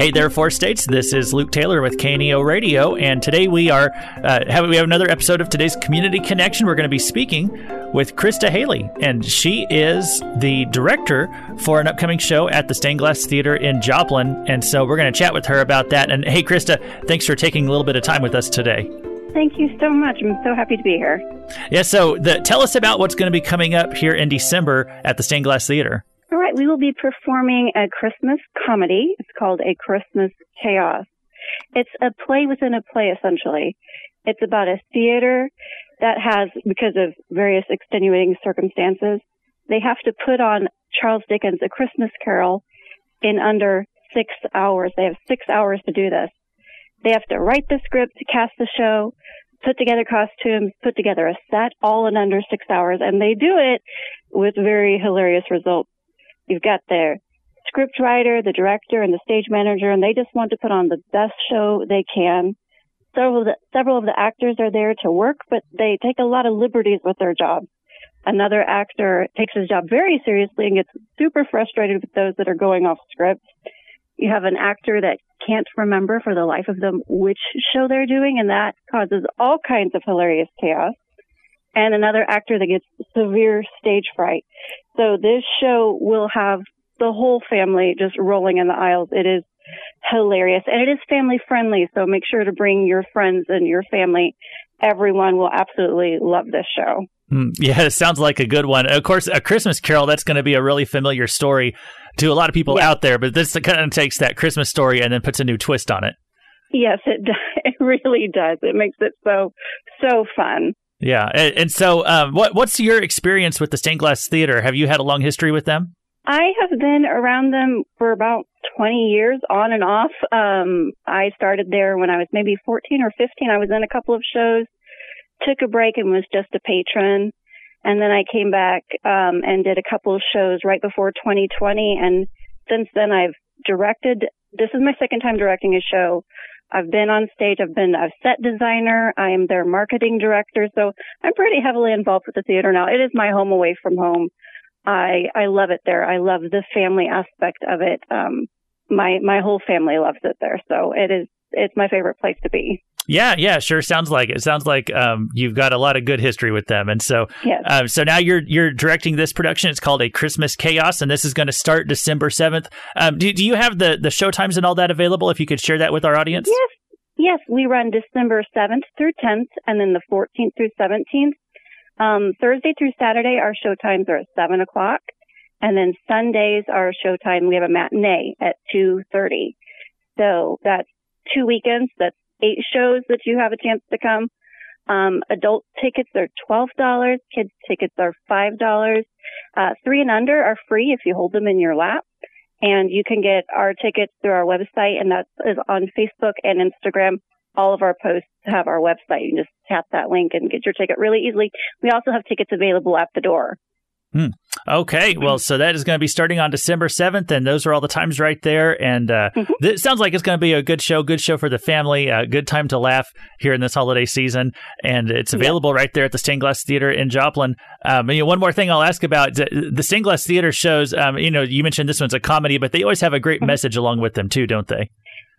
Hey there, Four States. This is Luke Taylor with KNEO Radio, and today we are uh, have, we have another episode of today's Community Connection. We're going to be speaking with Christa Hailey, and she is the director for an upcoming show at the Stained Glass Theater in Joplin. And so we're going to chat with her about that. And hey, Christa, thanks for taking a little bit of time with us today. Thank you so much. I'm so happy to be here. Yeah. So the, tell us about what's going to be coming up here in December at the Stained Glass Theater. All right, we will be performing a Christmas comedy. It's called A Christmas Chaos. It's a play within a play, essentially. It's about a theater that has, because of various extenuating circumstances, they have to put on Charles Dickens' A Christmas Carol in under six hours. They have six hours to do this. They have to write the script, cast the show, put together costumes, put together a set, all in under six hours, and they do it with very hilarious results. You've got their script writer, the director, and the stage manager, and they just want to put on the best show they can. Several of the, several of the actors are there to work, but they take a lot of liberties with their job. Another actor takes his job very seriously and gets super frustrated with those that are going off script. You have an actor that can't remember for the life of them which show they're doing, and that causes all kinds of hilarious chaos and another actor that gets severe stage fright. So this show will have the whole family just rolling in the aisles. It is hilarious and it is family friendly. So make sure to bring your friends and your family. Everyone will absolutely love this show. Mm, yeah, it sounds like a good one. Of course, A Christmas Carol, that's going to be a really familiar story to a lot of people yeah. out there, but this kind of takes that Christmas story and then puts a new twist on it. Yes, it does. It really does. It makes it so, so fun. Yeah, and, and so um, what what's your experience with the Stained Glass Theater? Have you had a long history with them? I have been around them for about 20 years, on and off. Um, I started there when I was maybe 14 or 15. I was in a couple of shows, took a break, and was just a patron. And then I came back um, and did a couple of shows right before 2020. And since then, I've directed. This is my second time directing a show. I've been on stage. I've been a set designer. I am their marketing director. So I'm pretty heavily involved with the theater now. It is my home away from home. I, I love it there. I love the family aspect of it. Um, my, my whole family loves it there. So it is, it's my favorite place to be. Yeah, yeah, sure. Sounds like it. Sounds like um, you've got a lot of good history with them, and so yes. uh, so now you're you're directing this production. It's called A Christmas Chaos, and this is going to start December seventh. Um, do do you have the the show times and all that available? If you could share that with our audience. Yes, yes, we run December seventh through tenth, and then the fourteenth through seventeenth. Um, Thursday through Saturday, our show times are at seven o'clock, and then Sundays, our show time we have a matinee at two thirty. So that's two weekends. That's eight shows that you have a chance to come. Um, adult tickets are $12. Kids tickets are $5. Uh, three and under are free if you hold them in your lap. And you can get our tickets through our website and that is on Facebook and Instagram. All of our posts have our website. You can just tap that link and get your ticket really easily. We also have tickets available at the door. Hmm. Okay, well, so that is going to be starting on December 7th, and those are all the times right there. And uh, mm-hmm. it sounds like it's going to be a good show, good show for the family, a good time to laugh here in this holiday season. And it's available yeah. right there at the Stained Glass Theater in Joplin. Um, you know, one more thing I'll ask about the Stained Glass Theater shows, um, you know, you mentioned this one's a comedy, but they always have a great mm-hmm. message along with them, too, don't they?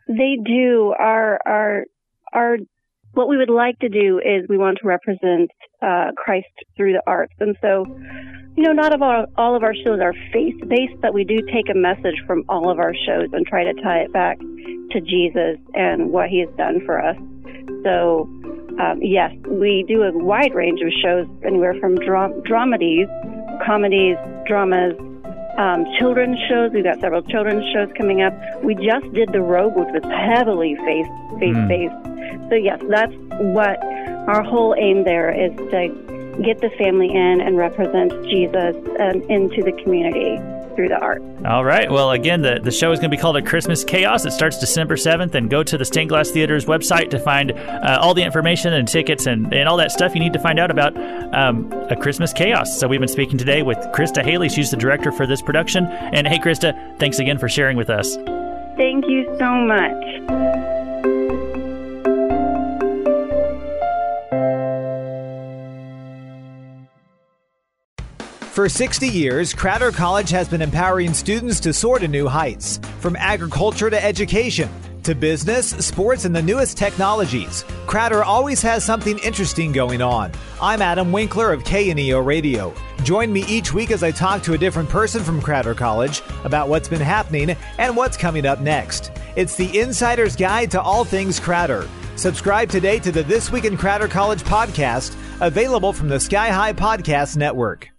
They do. Our, our, our, what we would like to do is we want to represent uh, Christ through the arts. And so, you know, not of all, all of our shows are faith based, but we do take a message from all of our shows and try to tie it back to Jesus and what he has done for us. So, um, yes, we do a wide range of shows, anywhere from dra- dramedies, comedies, dramas, um, children's shows. We've got several children's shows coming up. We just did The Robe, which was heavily faith faith based. Mm. So yes, that's what our whole aim there is to get the family in and represent Jesus um, into the community through the art. All right. Well, again, the, the show is going to be called A Christmas Chaos. It starts December 7th, and go to the Stained Glass Theater's website to find uh, all the information and tickets and, and all that stuff you need to find out about um, A Christmas Chaos. So, we've been speaking today with Christa Hailey. She's the director for this production. And hey, Christa, thanks again for sharing with us. Thank you so much. For 60 years, Crowder College has been empowering students to soar to new heights, from agriculture to education to business, sports, and the newest technologies. Crowder always has something interesting going on. I'm Adam Winkler of KNEO Radio. Join me each week as I talk to a different person from Crowder College about what's been happening and what's coming up next. It's the Insider's Guide to All Things Crowder. Subscribe today to the This Week in Crowder College podcast, available from the Sky High Podcast Network.